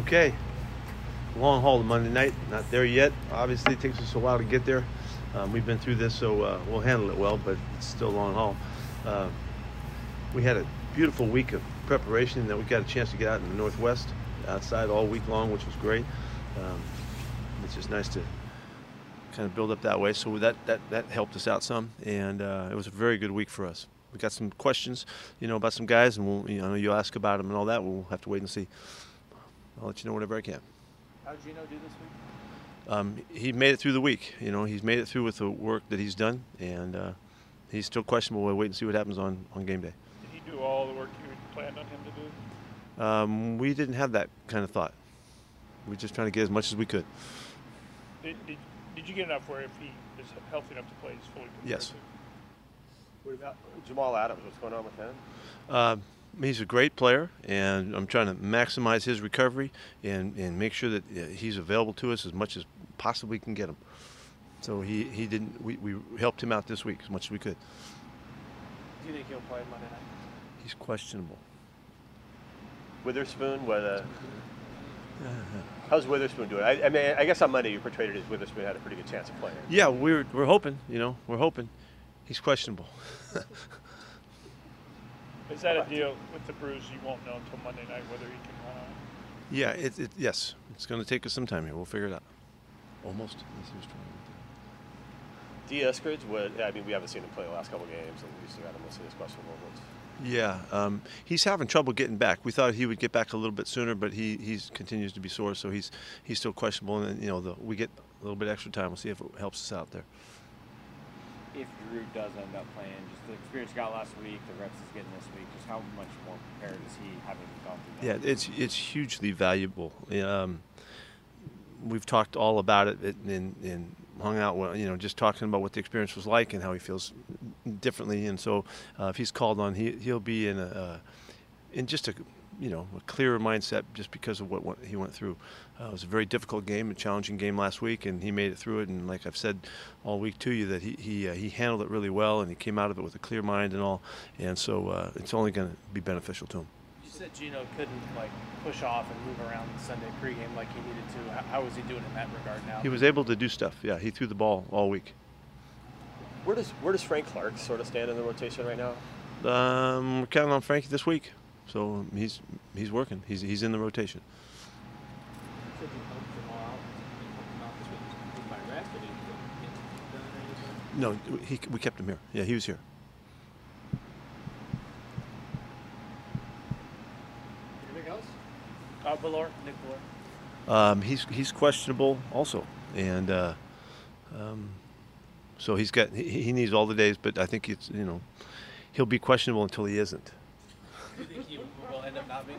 Okay, long haul to Monday night. Not there yet. Obviously, it takes us a while to get there. Um, we've been through this, so uh, we'll handle it well, but it's still long haul. Uh, we had a beautiful week of preparation that we got a chance to get out in the Northwest outside all week long, which was great. Um, it's just nice to kind of build up that way. So that that, that helped us out some, and uh, it was a very good week for us. We got some questions, you know, about some guys, and we'll, you know, you'll ask about them and all that. We'll have to wait and see. I'll let you know whenever I can. How did Geno do this week? Um, he made it through the week. You know, he's made it through with the work that he's done, and uh, he's still questionable. We'll wait and see what happens on, on game day. Did he do all the work you planned on him to do? Um, we didn't have that kind of thought. We are just trying to get as much as we could. Did, did, did you get enough where if he is healthy enough to play, he's fully prepared? Yes. to? What about Jamal Adams? What's going on with him? Uh, he's a great player, and I'm trying to maximize his recovery and, and make sure that uh, he's available to us as much as possibly can get him. So he, he didn't. We, we helped him out this week as much as we could. Do you think he'll play Monday night? He's questionable. Witherspoon, what? Uh, how's Witherspoon doing? I, I mean, I guess on Monday you portrayed it as Witherspoon had a pretty good chance of playing. Yeah, we're we're hoping. You know, we're hoping. He's questionable. Is that a deal with the bruise? You won't know until Monday night whether he can run on. yeah, it, it yes, it's going to take us some time here. We'll figure it out. Almost. Dee Eskridge, what? I mean, we haven't seen him play the last couple games, and we still got him listed as questionable. What's- Yeah, um, he's having trouble getting back. We thought he would get back a little bit sooner, but he he's continues to be sore, so he's he's still questionable. And you know, the, we get a little bit extra time. We'll see if it helps us out there. If Drew does end up playing, just the experience he got last week, the reps he's getting this week, just how much more prepared is he having gone through Yeah, that? it's it's hugely valuable. Um, we've talked all about it and, and hung out, well, you know, just talking about what the experience was like and how he feels differently. And so, uh, if he's called on, he he'll be in a uh, in just a you know a clearer mindset just because of what, what he went through. Uh, it was a very difficult game, a challenging game last week, and he made it through it. And like I've said all week to you, that he he uh, he handled it really well, and he came out of it with a clear mind and all. And so, uh, it's only going to be beneficial to him. You said Geno couldn't like push off and move around the Sunday pregame like he needed to. How, was he doing in that regard now? He was able to do stuff. Yeah, he threw the ball all week. Where does Where does Frank Clark sort of stand in the rotation right now? Um, we're counting on Frankie this week, so he's he's working. He's he's in the rotation. said you helped Jamal out, you helped him out this week. He was by rest, but he didn't done anything. No, he we kept him here. Yeah, he was here. Anything else? Uh, Bellore, Nick. Um, he's he's questionable also, and uh, um, so he's got he, he needs all the days. But I think it's you know he'll be questionable until he isn't. You think he will end up not being